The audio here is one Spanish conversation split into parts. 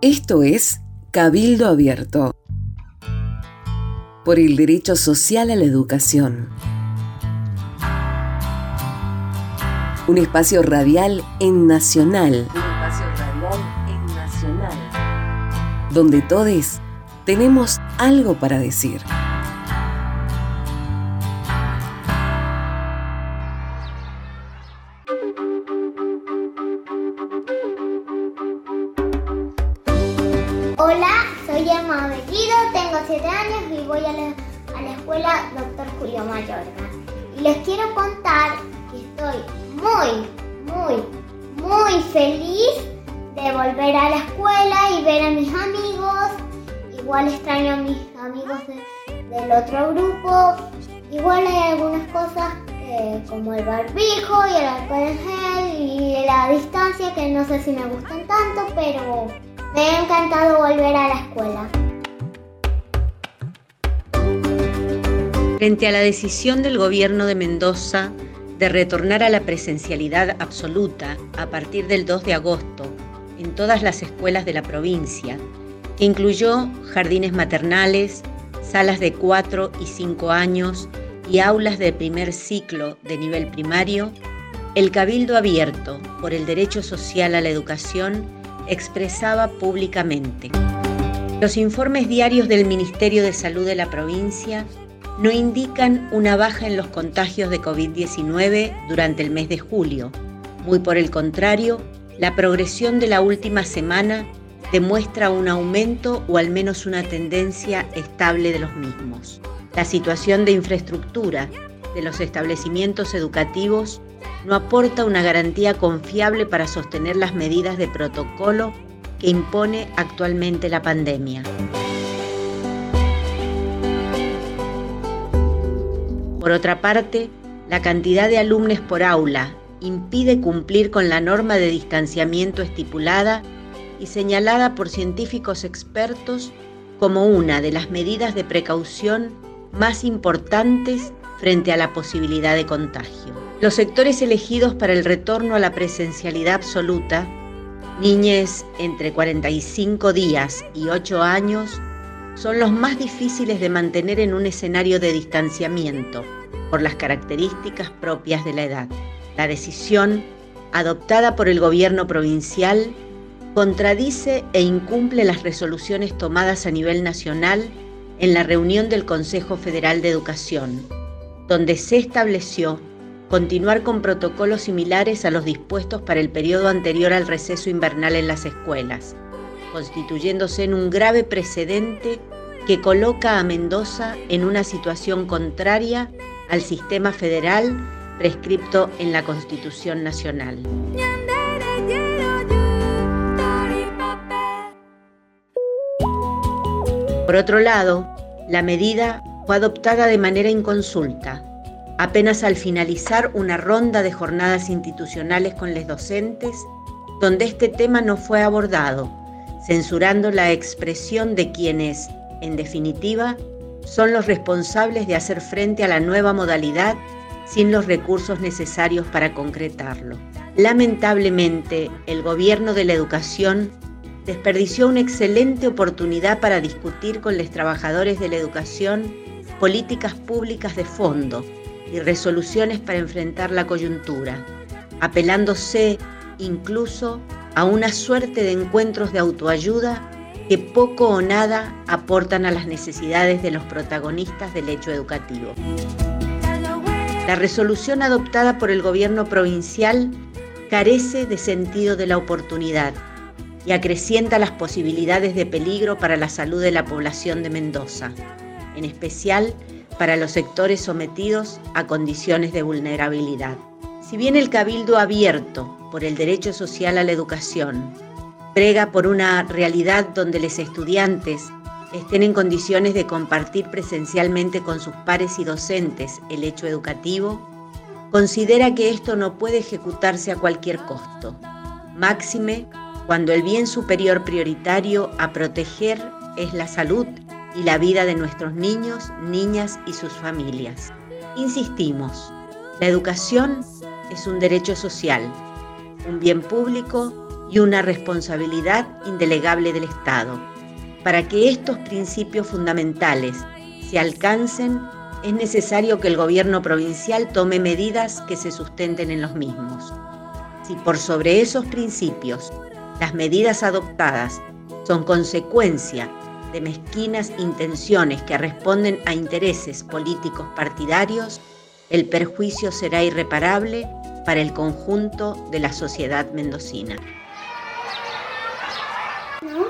Esto es Cabildo Abierto por el derecho social a la educación. Un espacio radial en Nacional. Un espacio radial en Nacional. Donde todos tenemos algo para decir. Hola, soy Emma Bellido, tengo 7 años y voy a la, escuela Dr. Julio Mayorga. Y les quiero contar que estoy muy, muy, muy feliz de volver a la escuela y ver a mis amigos. Igual extraño a mis amigos de- del otro grupo. Igual hay algunas cosas que- como el barbijo y el alcohol en gel y la distancia que no sé si me gustan tanto, pero me ha encantado volver a la escuela. Frente a la decisión del gobierno de Mendoza de retornar a la presencialidad absoluta a partir del 2 de agosto en todas las escuelas de la provincia, que incluyó jardines maternales, salas de 4 y 5 años y aulas de primer ciclo de nivel primario, el Cabildo Abierto por el Derecho Social a la Educación expresaba públicamente. Los informes diarios del Ministerio de Salud de la provincia no indican una baja en los contagios de COVID-19 durante el mes de julio. Muy por el contrario, la progresión de la última semana demuestra un aumento o al menos una tendencia estable de los mismos. La situación de infraestructura de los establecimientos educativos no aporta una garantía confiable para sostener las medidas de protocolo que impone actualmente la pandemia. Por otra parte, la cantidad de alumnos por aula impide cumplir con la norma de distanciamiento estipulada y señalada por científicos expertos como una de las medidas de precaución más importantes frente a la posibilidad de contagio. Los sectores elegidos para el retorno a la presencialidad absoluta, niñes entre 45 días y 8 años, son los más difíciles de mantener en un escenario de distanciamiento por las características propias de la edad. La decisión, adoptada por el gobierno provincial, contradice e incumple las resoluciones tomadas a nivel nacional en la reunión del Consejo Federal de Educación, donde se estableció continuar con protocolos similares a los dispuestos para el periodo anterior al receso invernal en las escuelas, constituyéndose en un grave precedente que coloca a Mendoza en una situación contraria al sistema federal prescripto en la Constitución Nacional. Por otro lado, la medida fue adoptada de manera inconsulta, apenas al finalizar una ronda de jornadas institucionales con los docentes, donde este tema no fue abordado, censurando la expresión de quienes, en definitiva, son los responsables de hacer frente a la nueva modalidad sin los recursos necesarios para concretarlo. Lamentablemente, el gobierno de la educación desperdició una excelente oportunidad para discutir con los trabajadores de la educación políticas públicas de fondo y resoluciones para enfrentar la coyuntura, apelándose incluso a una suerte de encuentros de autoayuda que poco o nada aportan a las necesidades de los protagonistas del hecho educativo. La resolución adoptada por el gobierno provincial carece de sentido de la oportunidad y acrecienta las posibilidades de peligro para la salud de la población de Mendoza, en especial para los sectores sometidos a condiciones de vulnerabilidad. Si bien el Cabildo abierto por el derecho social a la educación prega por una realidad donde los estudiantes estén en condiciones de compartir presencialmente con sus pares y docentes el hecho educativo, considera que esto no puede ejecutarse a cualquier costo, máxime cuando el bien superior prioritario a proteger es la salud y la vida de nuestros niños, niñas y sus familias. Insistimos, la educación es un derecho social, un bien público y una responsabilidad indelegable del Estado. Para que estos principios fundamentales se alcancen, es necesario que el gobierno provincial tome medidas que se sustenten en los mismos. Si por sobre esos principios las medidas adoptadas son consecuencia de mezquinas intenciones que responden a intereses políticos partidarios, el perjuicio será irreparable para el conjunto de la sociedad mendocina. No,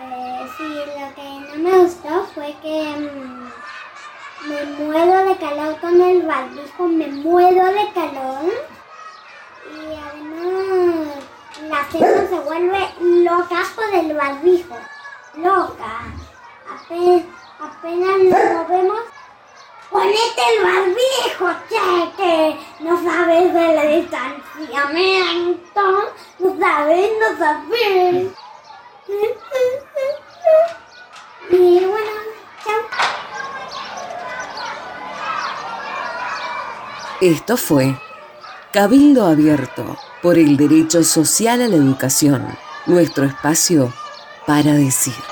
eh, sí, lo que no me gustó fue que mm, me muero de calor con el barbijo, me muero de calor. Y además la gente se vuelve loca por el barbijo, loca. Apenas, nos vemos Ponete el barbijo, che, no sabes del distanciamiento. No sabes, no sabes. Y bueno, chao. Esto fue Cabildo Abierto por el Derecho Social a la Educación, nuestro espacio para decir.